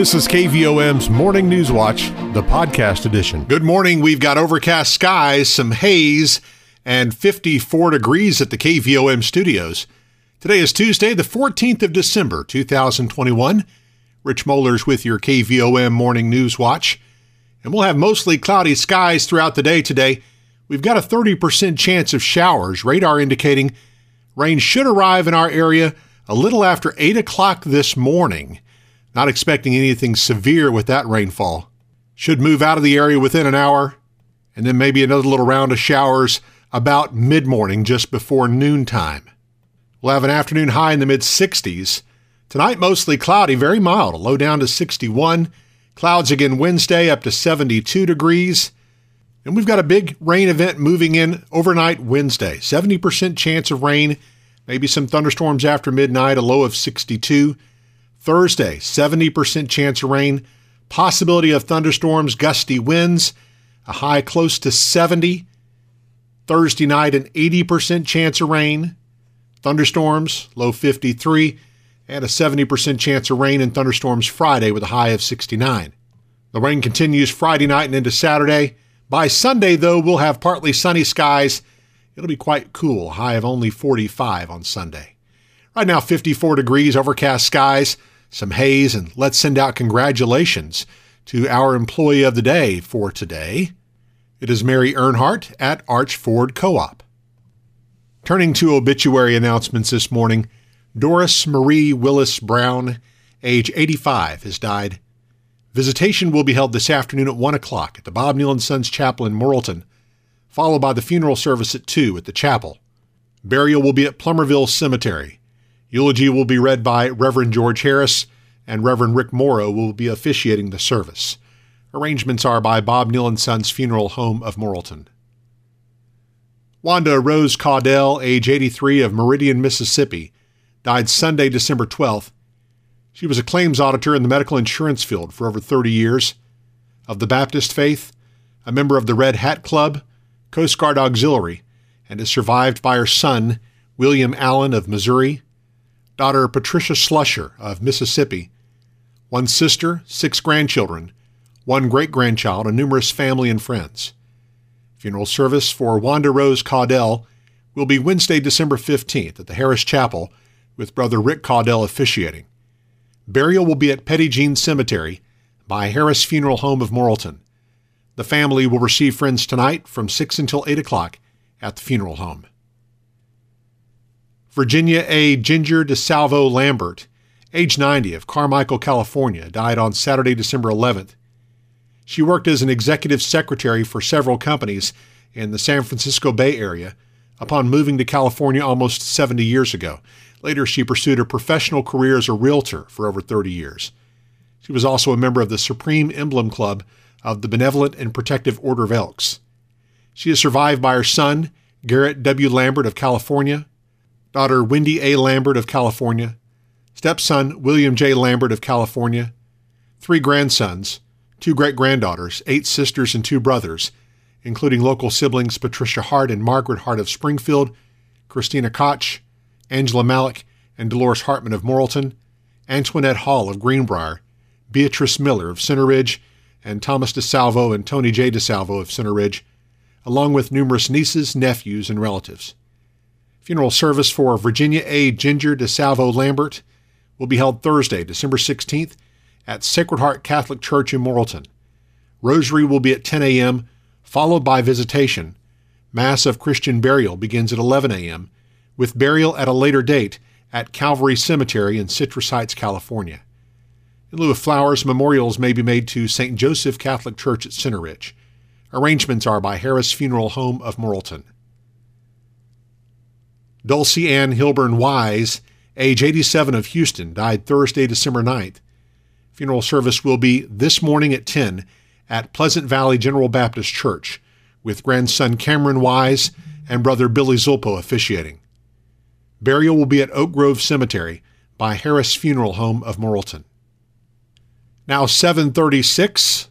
This is KVOM's Morning News Watch, the podcast edition. Good morning. We've got overcast skies, some haze, and 54 degrees at the KVOM studios. Today is Tuesday, the 14th of December, 2021. Rich Mollers with your KVOM Morning News Watch. And we'll have mostly cloudy skies throughout the day today. We've got a 30% chance of showers, radar indicating rain should arrive in our area a little after 8 o'clock this morning. Not expecting anything severe with that rainfall. Should move out of the area within an hour, and then maybe another little round of showers about mid morning, just before noontime. We'll have an afternoon high in the mid 60s. Tonight, mostly cloudy, very mild, low down to 61. Clouds again Wednesday up to 72 degrees. And we've got a big rain event moving in overnight Wednesday. 70% chance of rain, maybe some thunderstorms after midnight, a low of 62. Thursday, 70% chance of rain, possibility of thunderstorms, gusty winds, a high close to 70. Thursday night, an 80% chance of rain, thunderstorms, low 53, and a 70% chance of rain and thunderstorms Friday with a high of 69. The rain continues Friday night and into Saturday. By Sunday, though, we'll have partly sunny skies. It'll be quite cool, high of only 45 on Sunday. Right now, 54 degrees, overcast skies some haze, and let's send out congratulations to our employee of the day for today. It is Mary Earnhardt at Arch Ford Co op. Turning to obituary announcements this morning, Doris Marie Willis Brown, age 85, has died. Visitation will be held this afternoon at 1 o'clock at the Bob Neal and Sons Chapel in Morrilton, followed by the funeral service at 2 at the chapel. Burial will be at Plumerville Cemetery. Eulogy will be read by Reverend George Harris, and Reverend Rick Morrow will be officiating the service. Arrangements are by Bob Neal and Sons Funeral Home of Morrilton. Wanda Rose Caudell, age 83 of Meridian, Mississippi, died Sunday, December 12th. She was a claims auditor in the medical insurance field for over 30 years. Of the Baptist faith, a member of the Red Hat Club, Coast Guard Auxiliary, and is survived by her son, William Allen of Missouri, daughter Patricia Slusher of Mississippi, one sister, six grandchildren, one great grandchild, and numerous family and friends. Funeral service for Wanda Rose Caudell will be Wednesday, December 15th at the Harris Chapel with Brother Rick Caudell officiating. Burial will be at Petit Jean Cemetery by Harris Funeral Home of Morrilton. The family will receive friends tonight from 6 until 8 o'clock at the funeral home. Virginia A. Ginger DeSalvo Lambert, age 90, of Carmichael, California, died on Saturday, December 11th. She worked as an executive secretary for several companies in the San Francisco Bay Area upon moving to California almost 70 years ago. Later, she pursued a professional career as a realtor for over 30 years. She was also a member of the Supreme Emblem Club of the Benevolent and Protective Order of Elks. She is survived by her son, Garrett W. Lambert of California, daughter Wendy A. Lambert of California, stepson William J. Lambert of California, three grandsons, two great granddaughters, eight sisters, and two brothers, including local siblings Patricia Hart and Margaret Hart of Springfield, Christina Koch, Angela Malik, and Dolores Hartman of Morrilton, Antoinette Hall of Greenbrier, Beatrice Miller of Center Ridge, and Thomas DeSalvo and Tony J. DeSalvo of Center Ridge, along with numerous nieces, nephews, and relatives. Funeral service for Virginia A. Ginger DeSalvo Lambert will be held Thursday, December 16th at Sacred Heart Catholic Church in Morrilton. Rosary will be at 10 a.m., followed by visitation. Mass of Christian burial begins at 11 a.m., with burial at a later date at Calvary Cemetery in Citrus Heights, California. In lieu of flowers, memorials may be made to St. Joseph Catholic Church at Center Ridge. Arrangements are by Harris Funeral Home of Morrilton. Dulcie Ann Hilburn Wise, age 87 of Houston, died Thursday, December 9th. Funeral service will be this morning at 10 at Pleasant Valley General Baptist Church, with grandson Cameron Wise and brother Billy Zulpo officiating. Burial will be at Oak Grove Cemetery by Harris Funeral Home of Morrilton. Now 736.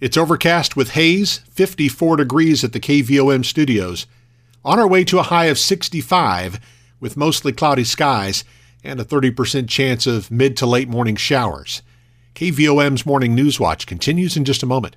It's overcast with haze, 54 degrees at the KVOM studios on our way to a high of 65 with mostly cloudy skies and a 30% chance of mid to late morning showers. KVOM's Morning News Watch continues in just a moment.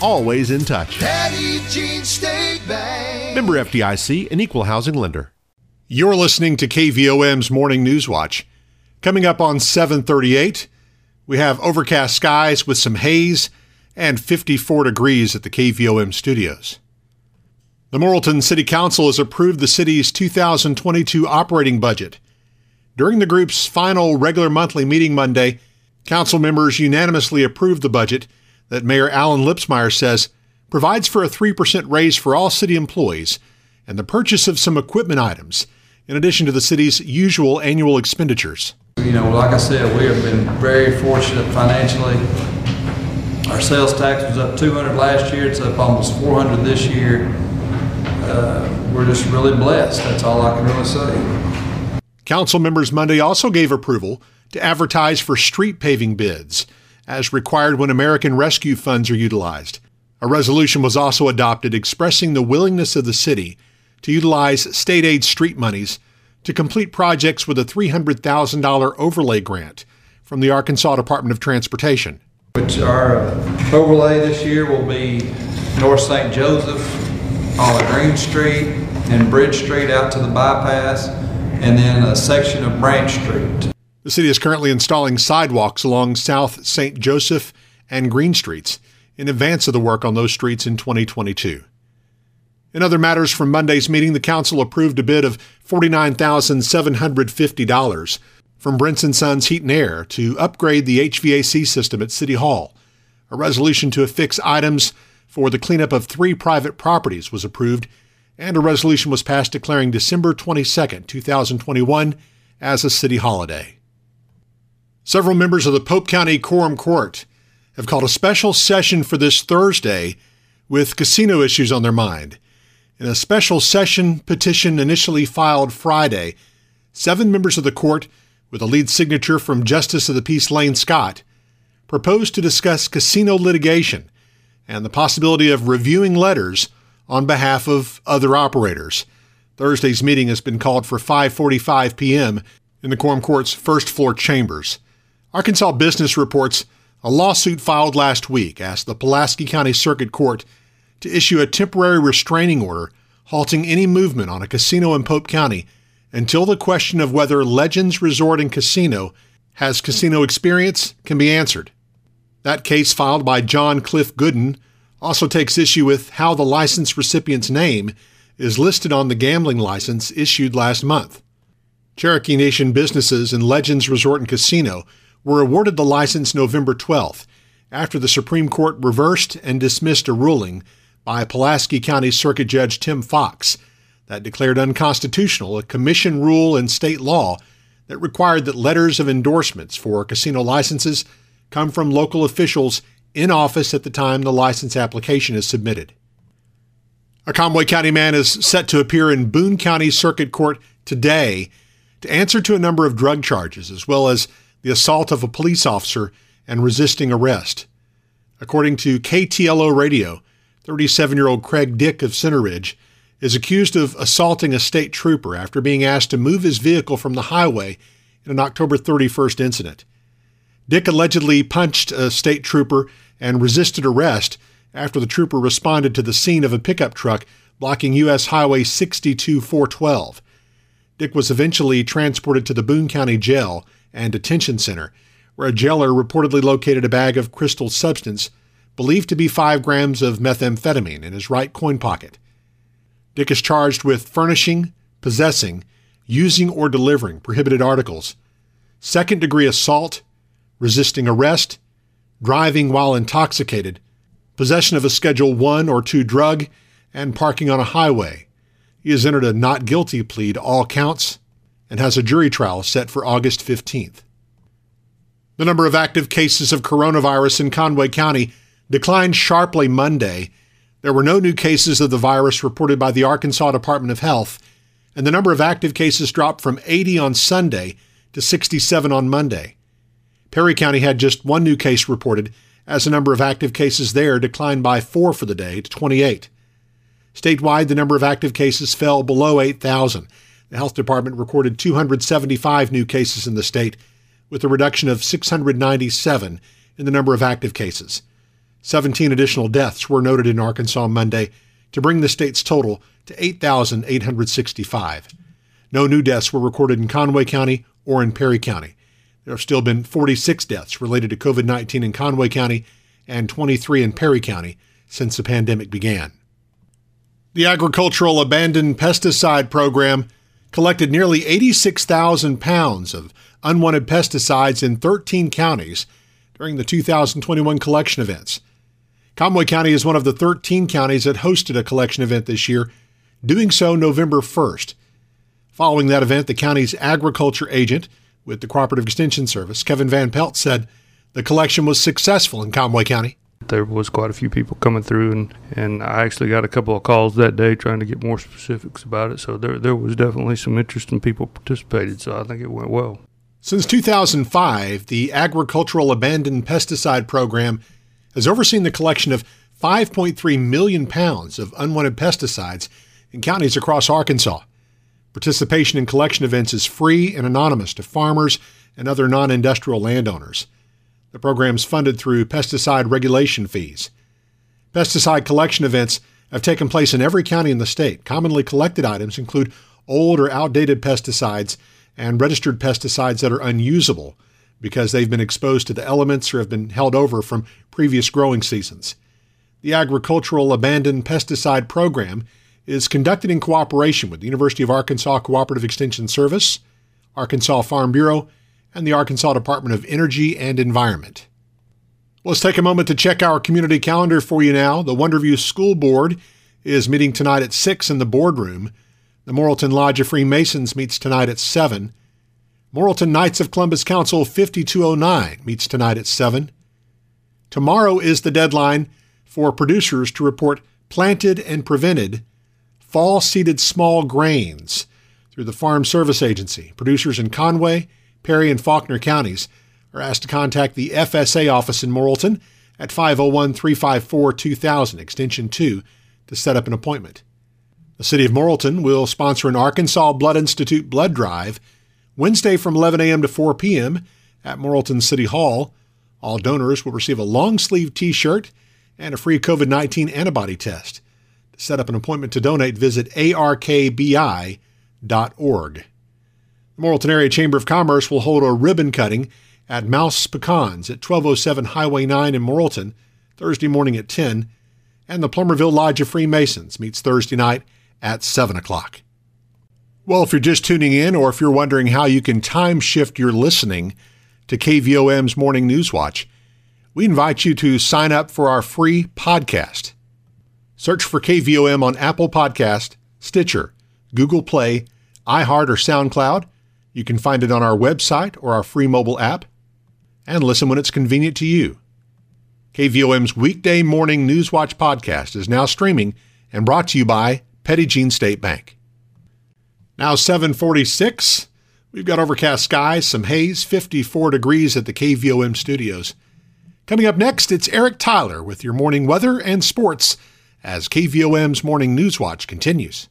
always in touch. Petit Jean State Bank. Member FDIC, an equal housing lender. You're listening to KVOM's Morning News Watch. Coming up on 738, we have overcast skies with some haze and 54 degrees at the KVOM studios. The Morrilton City Council has approved the city's 2022 operating budget. During the group's final regular monthly meeting Monday, council members unanimously approved the budget that Mayor Alan Lipsmeyer says provides for a 3% raise for all city employees and the purchase of some equipment items, in addition to the city's usual annual expenditures. You know, like I said, we have been very fortunate financially. Our sales tax was up 200 last year, it's up almost 400 this year. Uh, We're just really blessed, that's all I can really say. Council members Monday also gave approval to advertise for street paving bids, as required when American Rescue funds are utilized. A resolution was also adopted expressing the willingness of the city to utilize state aid street monies to complete projects with a $300,000 overlay grant from the Arkansas Department of Transportation. Which our overlay this year will be North St. Joseph, all Green Street, and Bridge Street out to the bypass, and then a section of Branch Street. The city is currently installing sidewalks along South St. Joseph and Green Streets in advance of the work on those streets in 2022. In other matters from Monday's meeting, the council approved a bid of $49,750 from Brinson Sons Heat and Air to upgrade the HVAC system at City Hall. A resolution to affix items for the cleanup of three private properties was approved, and a resolution was passed declaring December 22, 2021 as a city holiday. Several members of the Pope County Quorum Court have called a special session for this Thursday with casino issues on their mind. In a special session petition initially filed Friday, seven members of the court, with a lead signature from Justice of the Peace Lane Scott, proposed to discuss casino litigation and the possibility of reviewing letters on behalf of other operators. Thursday's meeting has been called for 5:45 p.m. in the Quorum Court's first floor chambers. Arkansas Business reports a lawsuit filed last week asked the Pulaski County Circuit Court to issue a temporary restraining order halting any movement on a casino in Pope County until the question of whether Legends Resort and Casino has casino experience can be answered. That case, filed by John Cliff Gooden, also takes issue with how the license recipient's name is listed on the gambling license issued last month. Cherokee Nation businesses and Legends Resort and Casino were awarded the license November 12th after the Supreme Court reversed and dismissed a ruling by Pulaski County Circuit Judge Tim Fox that declared unconstitutional a commission rule in state law that required that letters of endorsements for casino licenses come from local officials in office at the time the license application is submitted. A Conway County man is set to appear in Boone County Circuit Court today to answer to a number of drug charges, as well as the assault of a police officer and resisting arrest. According to KTLO Radio, 37 year old Craig Dick of Center Ridge is accused of assaulting a state trooper after being asked to move his vehicle from the highway in an October 31st incident. Dick allegedly punched a state trooper and resisted arrest after the trooper responded to the scene of a pickup truck blocking U.S. Highway 62 412. Dick was eventually transported to the Boone County Jail and Detention Center, where a jailer reportedly located a bag of crystal substance believed to be 5 grams of methamphetamine in his right coin pocket. Dick is charged with furnishing, possessing, using, or delivering prohibited articles, second degree assault, resisting arrest, driving while intoxicated, possession of a Schedule 1 or 2 drug, and parking on a highway. He has entered a not guilty plea to all counts and has a jury trial set for August 15th. The number of active cases of coronavirus in Conway County declined sharply Monday. There were no new cases of the virus reported by the Arkansas Department of Health, and the number of active cases dropped from 80 on Sunday to 67 on Monday. Perry County had just one new case reported, as the number of active cases there declined by four for the day to 28. Statewide, the number of active cases fell below 8,000. The health department recorded 275 new cases in the state, with a reduction of 697 in the number of active cases. 17 additional deaths were noted in Arkansas Monday to bring the state's total to 8,865. No new deaths were recorded in Conway County or in Perry County. There have still been 46 deaths related to COVID 19 in Conway County and 23 in Perry County since the pandemic began. The Agricultural Abandoned Pesticide Program collected nearly 86,000 pounds of unwanted pesticides in 13 counties during the 2021 collection events. Conway County is one of the 13 counties that hosted a collection event this year, doing so November 1st. Following that event, the county's agriculture agent with the Cooperative Extension Service, Kevin Van Pelt, said the collection was successful in Conway County. There was quite a few people coming through, and, and I actually got a couple of calls that day trying to get more specifics about it. So there, there was definitely some interest and people participated. So I think it went well. Since 2005, the Agricultural Abandoned Pesticide Program has overseen the collection of 5.3 million pounds of unwanted pesticides in counties across Arkansas. Participation in collection events is free and anonymous to farmers and other non industrial landowners. The program is funded through pesticide regulation fees. Pesticide collection events have taken place in every county in the state. Commonly collected items include old or outdated pesticides and registered pesticides that are unusable because they've been exposed to the elements or have been held over from previous growing seasons. The Agricultural Abandoned Pesticide Program is conducted in cooperation with the University of Arkansas Cooperative Extension Service, Arkansas Farm Bureau, and the Arkansas Department of Energy and Environment. Let's take a moment to check our community calendar for you now. The Wonderview School Board is meeting tonight at 6 in the boardroom. The Morrilton Lodge of Freemasons meets tonight at 7. Morrilton Knights of Columbus Council 5209 meets tonight at 7. Tomorrow is the deadline for producers to report planted and prevented fall seeded small grains through the Farm Service Agency. Producers in Conway, Perry, and Faulkner counties are asked to contact the FSA office in Morrilton at 501 354 2000, extension 2, to set up an appointment. The City of Morrilton will sponsor an Arkansas Blood Institute blood drive Wednesday from 11 a.m. to 4 p.m. at Morrilton City Hall. All donors will receive a long sleeve t shirt and a free COVID 19 antibody test. To set up an appointment to donate, visit arkbi.org. The Morrilton Area Chamber of Commerce will hold a ribbon cutting at Mouse Pecans at 1207 Highway 9 in Morrilton Thursday morning at 10, and the Plumerville Lodge of Freemasons meets Thursday night at 7 o'clock. Well, if you're just tuning in or if you're wondering how you can time shift your listening to KVOM's Morning News Watch, we invite you to sign up for our free podcast. Search for KVOM on Apple Podcast, Stitcher, Google Play, iHeart, or SoundCloud. You can find it on our website or our free mobile app, and listen when it's convenient to you. KVOM's weekday morning News Watch podcast is now streaming and brought to you by Petit Jean State Bank. Now 746. We've got overcast skies, some haze, 54 degrees at the KVOM studios. Coming up next, it's Eric Tyler with your morning weather and sports as KVOM's Morning News Watch continues.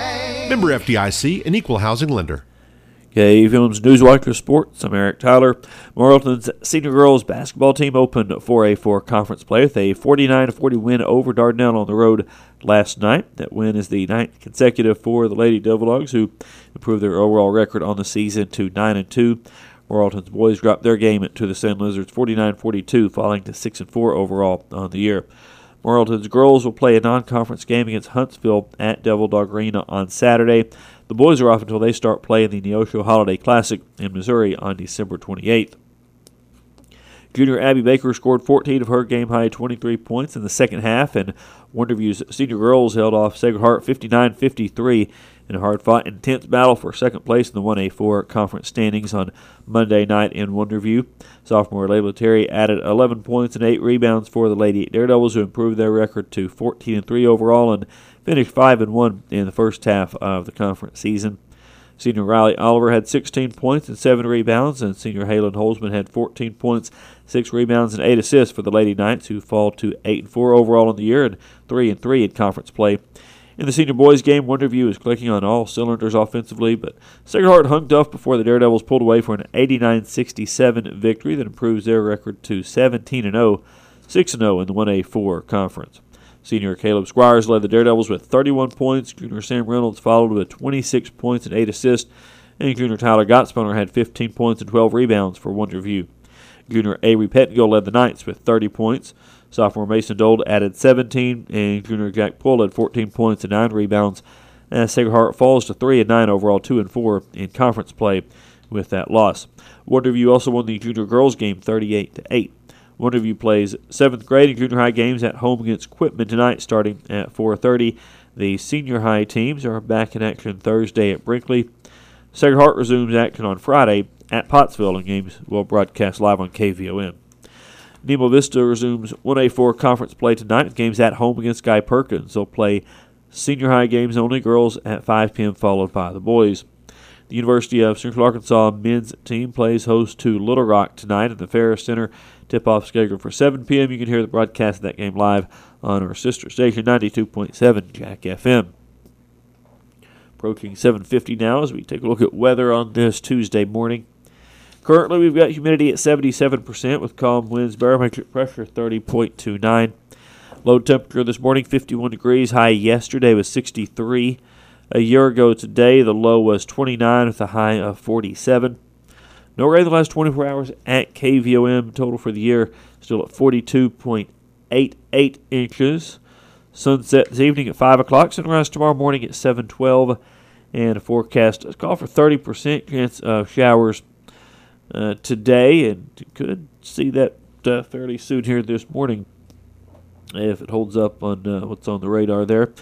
Member FDIC, an equal housing lender. KVOM's Newswatcher Sports. I'm Eric Tyler. Morrilton's senior girls basketball team opened 4A4 conference play with a 49-40 win over Dardanelle on the road last night. That win is the ninth consecutive for the Lady Devil Dogs, who improved their overall record on the season to 9 and 2. Morrilton's boys dropped their game to the Sand Lizards 49-42, falling to 6 and 4 overall on the year. Morrilton's girls will play a non-conference game against Huntsville at Devil Dog Arena on Saturday. The boys are off until they start playing the Neosho Holiday Classic in Missouri on December 28th. Junior Abby Baker scored 14 of her game high 23 points in the second half, and Wonderview's senior girls held off Sacred Heart 59 53 in a hard fought, intense battle for second place in the 1A4 conference standings on Monday night in Wonderview. Sophomore Layla Terry added 11 points and 8 rebounds for the Lady Daredevils, who improved their record to 14 and 3 overall and finished 5 and 1 in the first half of the conference season. Senior Riley Oliver had 16 points and 7 rebounds, and senior Halen Holzman had 14 points, 6 rebounds, and 8 assists for the Lady Knights, who fall to 8 and 4 overall in the year and 3 and 3 in conference play. In the senior boys game, Wonderview is clicking on all cylinders offensively, but Sacred Heart hung tough before the Daredevils pulled away for an 89-67 victory that improves their record to 17 0, 6 0 in the 1A4 conference. Senior Caleb Squires led the Daredevils with 31 points. Junior Sam Reynolds followed with 26 points and 8 assists. And junior Tyler Gottspunner had 15 points and 12 rebounds for Wonderview. Junior Avery Pettengill led the Knights with 30 points. Sophomore Mason Dold added 17, and junior Jack Poole had 14 points and 9 rebounds. As Sacred Heart falls to 3 and 9 overall, 2 and 4 in conference play with that loss. Wonderview also won the junior girls game 38 to 8. Wonderview plays seventh grade and junior high games at home against Quitman tonight, starting at 4:30. The senior high teams are back in action Thursday at Brinkley. Sacred Heart resumes action on Friday at Pottsville, and games will broadcast live on KVOM. Nemo Vista resumes 1A4 conference play tonight with games at home against Guy Perkins. They'll play senior high games only, girls at 5 p.m., followed by the boys. The University of Central Arkansas men's team plays host to Little Rock tonight at the Farris Center. Tip off scheduled for 7 p.m. You can hear the broadcast of that game live on our sister station, 92.7 Jack FM. Approaching 7:50 now as we take a look at weather on this Tuesday morning. Currently, we've got humidity at 77% with calm winds, barometric pressure 30.29. Low temperature this morning 51 degrees. High yesterday was 63. A year ago today, the low was 29 with a high of 47. No rain in the last 24 hours at KVOM. Total for the year still at 42.88 inches. Sunset this evening at 5 o'clock. Sunrise tomorrow morning at 7:12. And a forecast call for 30% chance of showers uh, today, and could see that uh, fairly soon here this morning if it holds up on uh, what's on the radar there.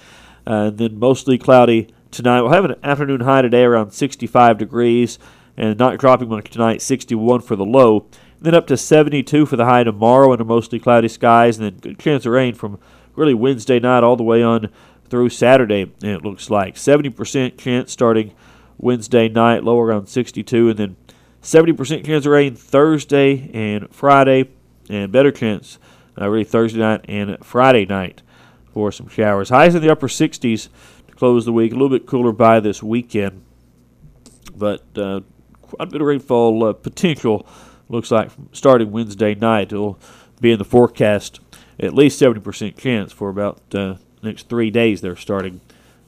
and then mostly cloudy tonight. We'll have an afternoon high today around 65 degrees and not dropping much tonight, 61 for the low. And then up to 72 for the high tomorrow under mostly cloudy skies, and then good chance of rain from really Wednesday night all the way on through Saturday. It looks like 70% chance starting Wednesday night, low around 62, and then 70% chance of rain Thursday and Friday, and better chance uh, really Thursday night and Friday night for some showers. Highs in the upper 60s to close the week. A little bit cooler by this weekend, but uh, quite a bit of rainfall uh, potential looks like starting Wednesday night. It'll be in the forecast at least 70% chance for about uh, next three days. They're starting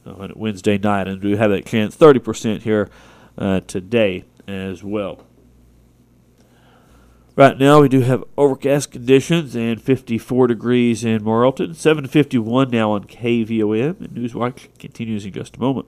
uh, Wednesday night, and we have that chance 30% here uh, today as well. Right now, we do have overcast conditions and 54 degrees in Morrilton, 751 now on KVOM. And Newswatch continues in just a moment.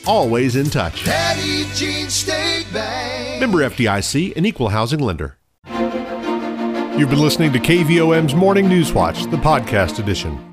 always in touch. Petit Jean State Bank. Member FDIC, an equal housing lender. You've been listening to KVOM's Morning News Watch, the podcast edition.